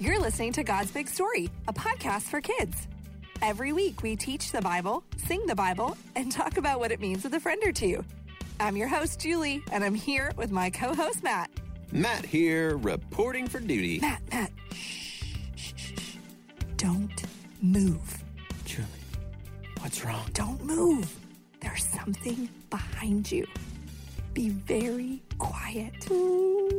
You're listening to God's Big Story, a podcast for kids. Every week, we teach the Bible, sing the Bible, and talk about what it means with a friend or two. I'm your host, Julie, and I'm here with my co host, Matt. Matt here, reporting for duty. Matt, Matt, shh, shh, shh. Don't move. Julie, what's wrong? Don't move. There's something behind you. Be very quiet. Boo!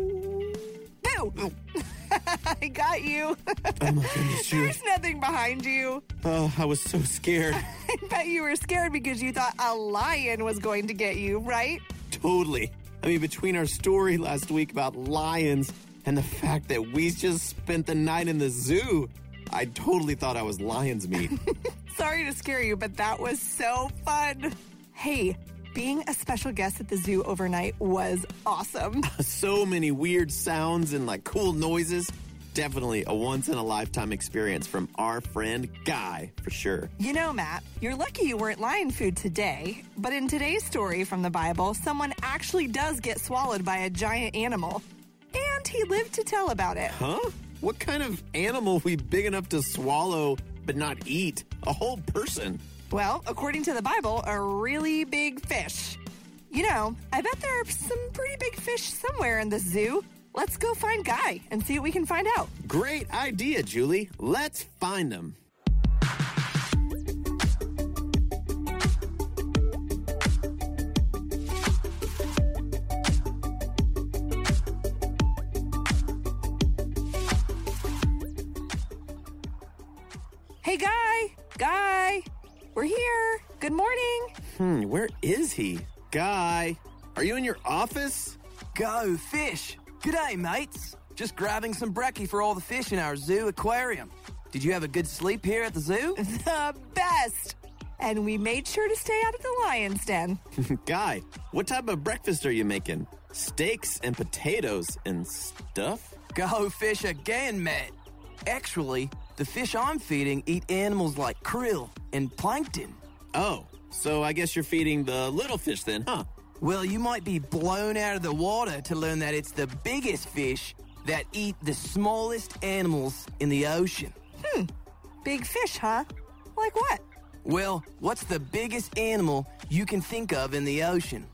I got you. Oh my goodness, Julie. There's nothing behind you. Oh, I was so scared. I bet you were scared because you thought a lion was going to get you, right? totally. I mean, between our story last week about lions and the fact that we just spent the night in the zoo, I totally thought I was lion's meat. Sorry to scare you, but that was so fun. Hey, being a special guest at the zoo overnight was awesome. so many weird sounds and like cool noises. Definitely a once in a lifetime experience from our friend Guy, for sure. You know, Matt, you're lucky you weren't lion food today, but in today's story from the Bible, someone actually does get swallowed by a giant animal. And he lived to tell about it. Huh? What kind of animal would be big enough to swallow but not eat? A whole person. Well, according to the Bible, a really big fish. You know, I bet there are some pretty big fish somewhere in this zoo. Let's go find Guy and see what we can find out. Great idea, Julie. Let's find them. Hey, Guy! Guy! We're here! Good morning! Hmm, where is he? Guy, are you in your office? Go fish! G'day, mates! Just grabbing some brekkie for all the fish in our zoo aquarium. Did you have a good sleep here at the zoo? The best! And we made sure to stay out of the lion's den. Guy, what type of breakfast are you making? Steaks and potatoes and stuff? Go fish again, Matt. Actually, the fish I'm feeding eat animals like krill and plankton. Oh, so I guess you're feeding the little fish then, huh? Well, you might be blown out of the water to learn that it's the biggest fish that eat the smallest animals in the ocean. Hmm, big fish, huh? Like what? Well, what's the biggest animal you can think of in the ocean?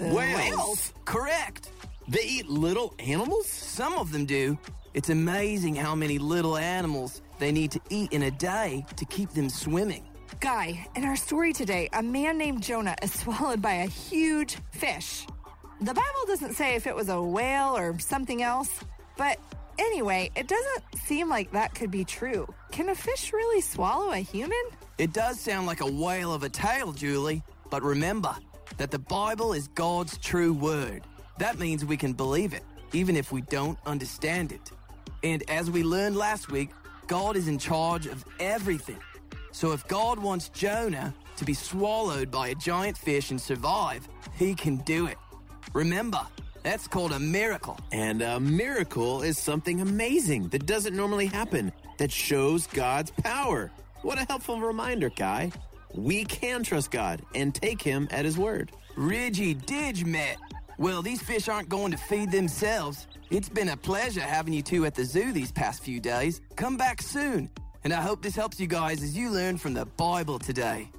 Whales. Correct. They eat little animals? Some of them do. It's amazing how many little animals they need to eat in a day to keep them swimming. Guy, in our story today, a man named Jonah is swallowed by a huge fish. The Bible doesn't say if it was a whale or something else, but anyway, it doesn't seem like that could be true. Can a fish really swallow a human? It does sound like a whale of a tale, Julie, but remember that the Bible is God's true word. That means we can believe it, even if we don't understand it. And as we learned last week, God is in charge of everything. So if God wants Jonah to be swallowed by a giant fish and survive, he can do it. Remember, that's called a miracle. And a miracle is something amazing that doesn't normally happen, that shows God's power. What a helpful reminder, Guy. We can trust God and take Him at His word. Ridgy Didge, Matt. Well, these fish aren't going to feed themselves. It's been a pleasure having you two at the zoo these past few days. Come back soon and I hope this helps you guys as you learn from the Bible today.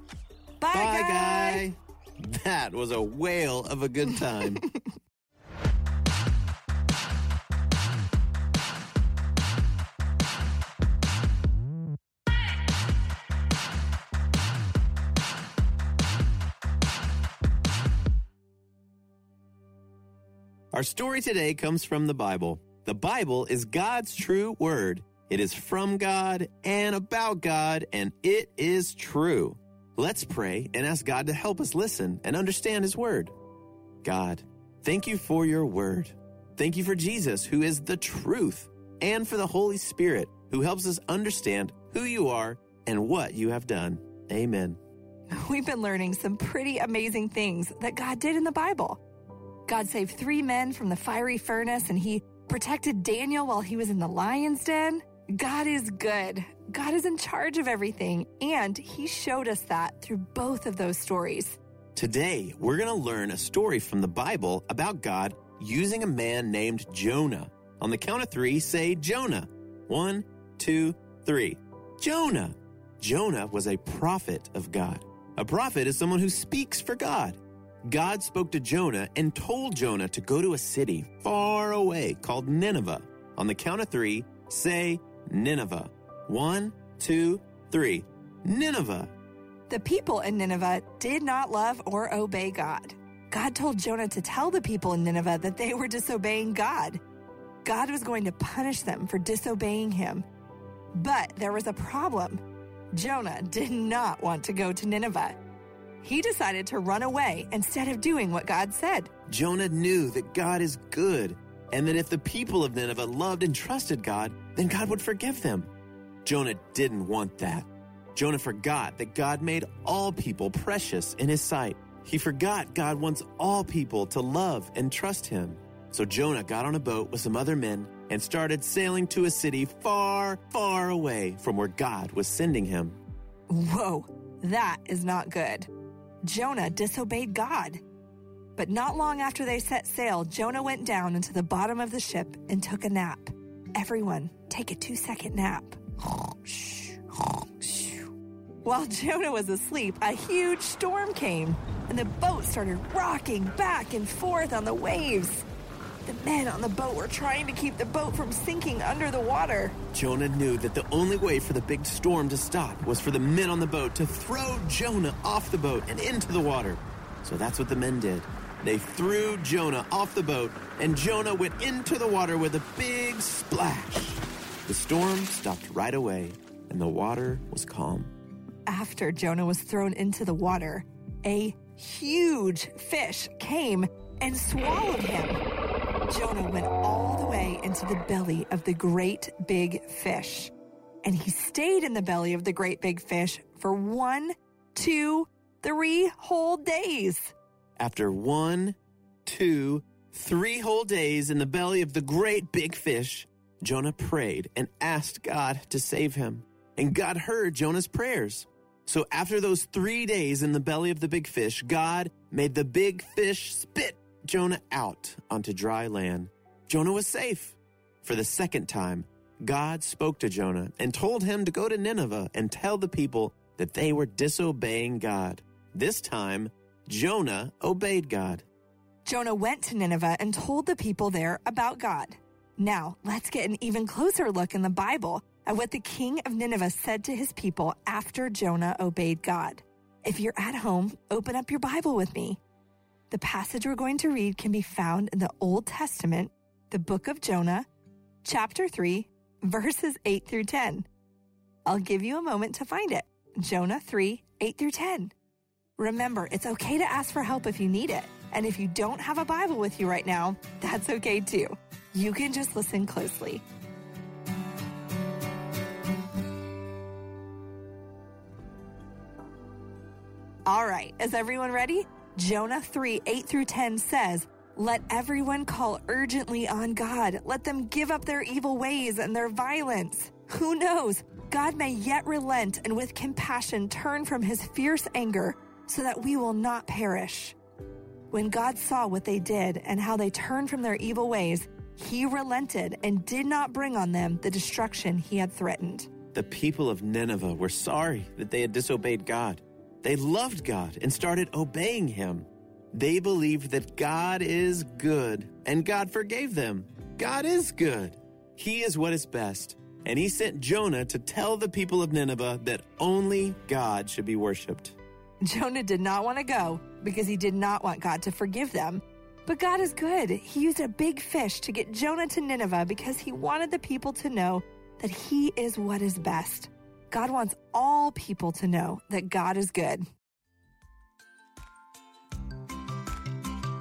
Bye, Bye guy. That was a whale of a good time. Our story today comes from the Bible. The Bible is God's true word. It is from God and about God, and it is true. Let's pray and ask God to help us listen and understand His word. God, thank you for your word. Thank you for Jesus, who is the truth, and for the Holy Spirit, who helps us understand who you are and what you have done. Amen. We've been learning some pretty amazing things that God did in the Bible. God saved three men from the fiery furnace and he protected Daniel while he was in the lion's den. God is good. God is in charge of everything, and he showed us that through both of those stories. Today, we're going to learn a story from the Bible about God using a man named Jonah. On the count of three, say Jonah. One, two, three. Jonah. Jonah was a prophet of God. A prophet is someone who speaks for God. God spoke to Jonah and told Jonah to go to a city far away called Nineveh. On the count of three, say Nineveh. One, two, three. Nineveh. The people in Nineveh did not love or obey God. God told Jonah to tell the people in Nineveh that they were disobeying God. God was going to punish them for disobeying him. But there was a problem. Jonah did not want to go to Nineveh. He decided to run away instead of doing what God said. Jonah knew that God is good and that if the people of Nineveh loved and trusted God, then God would forgive them. Jonah didn't want that. Jonah forgot that God made all people precious in his sight. He forgot God wants all people to love and trust him. So Jonah got on a boat with some other men and started sailing to a city far, far away from where God was sending him. Whoa, that is not good. Jonah disobeyed God. But not long after they set sail, Jonah went down into the bottom of the ship and took a nap. Everyone, take a two second nap. While Jonah was asleep, a huge storm came, and the boat started rocking back and forth on the waves. The men on the boat were trying to keep the boat from sinking under the water. Jonah knew that the only way for the big storm to stop was for the men on the boat to throw Jonah off the boat and into the water. So that's what the men did. They threw Jonah off the boat, and Jonah went into the water with a big splash. The storm stopped right away, and the water was calm. After Jonah was thrown into the water, a huge fish came and swallowed him. Jonah went all the way into the belly of the great big fish. And he stayed in the belly of the great big fish for one, two, three whole days. After one, two, three whole days in the belly of the great big fish, Jonah prayed and asked God to save him. And God heard Jonah's prayers. So after those three days in the belly of the big fish, God made the big fish spit Jonah out onto dry land. Jonah was safe. For the second time, God spoke to Jonah and told him to go to Nineveh and tell the people that they were disobeying God. This time, Jonah obeyed God. Jonah went to Nineveh and told the people there about God. Now, let's get an even closer look in the Bible at what the king of Nineveh said to his people after Jonah obeyed God. If you're at home, open up your Bible with me. The passage we're going to read can be found in the Old Testament, the book of Jonah, chapter 3, verses 8 through 10. I'll give you a moment to find it. Jonah 3, 8 through 10. Remember, it's okay to ask for help if you need it. And if you don't have a Bible with you right now, that's okay too. You can just listen closely. All right, is everyone ready? Jonah 3 8 through 10 says, Let everyone call urgently on God. Let them give up their evil ways and their violence. Who knows? God may yet relent and with compassion turn from his fierce anger so that we will not perish. When God saw what they did and how they turned from their evil ways, he relented and did not bring on them the destruction he had threatened. The people of Nineveh were sorry that they had disobeyed God. They loved God and started obeying him. They believed that God is good and God forgave them. God is good. He is what is best. And he sent Jonah to tell the people of Nineveh that only God should be worshiped. Jonah did not want to go because he did not want God to forgive them. But God is good. He used a big fish to get Jonah to Nineveh because he wanted the people to know that He is what is best. God wants all people to know that God is good.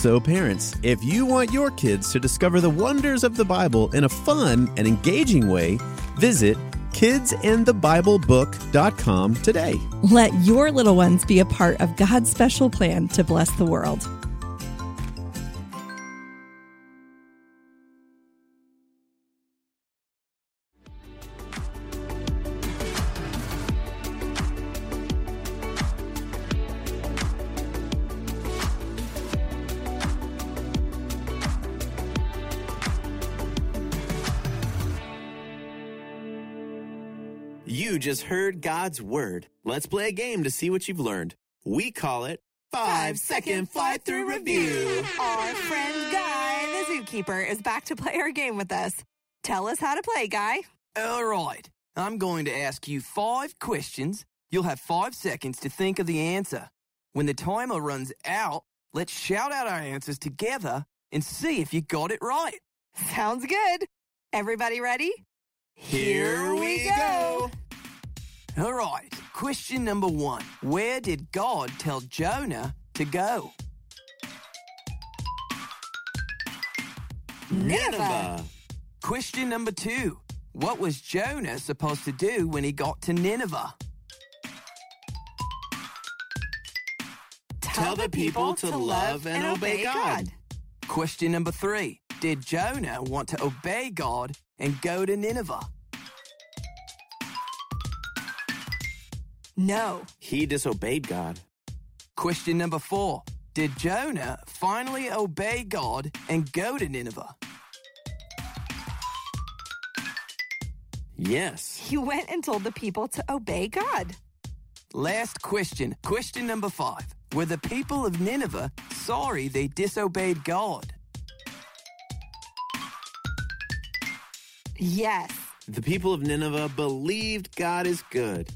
So, parents, if you want your kids to discover the wonders of the Bible in a fun and engaging way, visit kidsinthebiblebook.com today. Let your little ones be a part of God's special plan to bless the world. Heard God's word. Let's play a game to see what you've learned. We call it Five Second Fly Through Review. Our friend Guy, the zookeeper, is back to play our game with us. Tell us how to play, Guy. All right. I'm going to ask you five questions. You'll have five seconds to think of the answer. When the timer runs out, let's shout out our answers together and see if you got it right. Sounds good. Everybody ready? Here we go. All right. Question number one Where did God tell Jonah to go? Nineveh. Question number two What was Jonah supposed to do when he got to Nineveh? Tell the people to love and obey God. Question number three Did Jonah want to obey God and go to Nineveh? No. He disobeyed God. Question number four Did Jonah finally obey God and go to Nineveh? Yes. He went and told the people to obey God. Last question. Question number five. Were the people of Nineveh sorry they disobeyed God? Yes. The people of Nineveh believed God is good.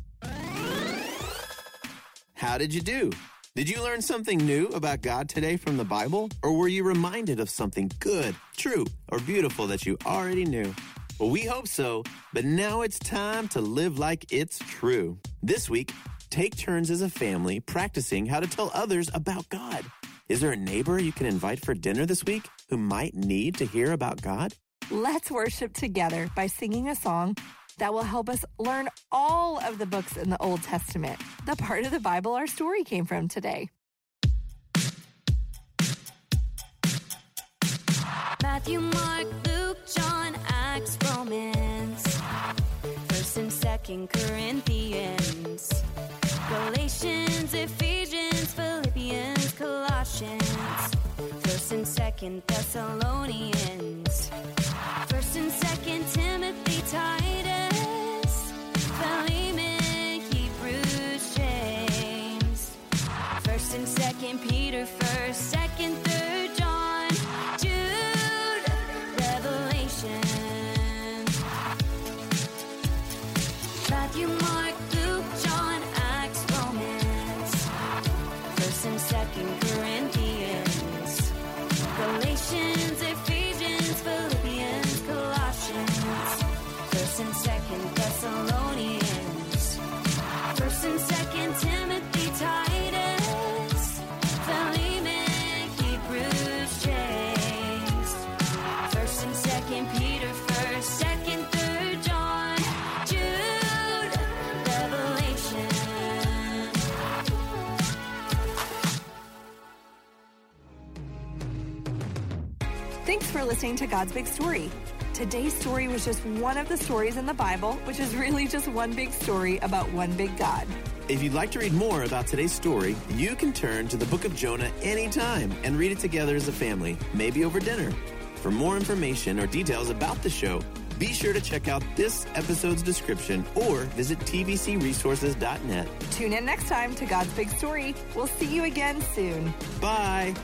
How did you do? Did you learn something new about God today from the Bible? Or were you reminded of something good, true, or beautiful that you already knew? Well, we hope so, but now it's time to live like it's true. This week, take turns as a family practicing how to tell others about God. Is there a neighbor you can invite for dinner this week who might need to hear about God? Let's worship together by singing a song that will help us learn all of the books in the Old Testament, the part of the Bible our story came from today. Matthew, Mark, Luke, John, Acts, Romans, First and Second Corinthians, Second Thessalonians, First and Second Timothy, Titus, Philemon, Hebrews, James, First and Second Peter, First, Second, for listening to God's Big Story. Today's story was just one of the stories in the Bible, which is really just one big story about one big God. If you'd like to read more about today's story, you can turn to the book of Jonah anytime and read it together as a family, maybe over dinner. For more information or details about the show, be sure to check out this episode's description or visit tvcresources.net. Tune in next time to God's Big Story. We'll see you again soon. Bye.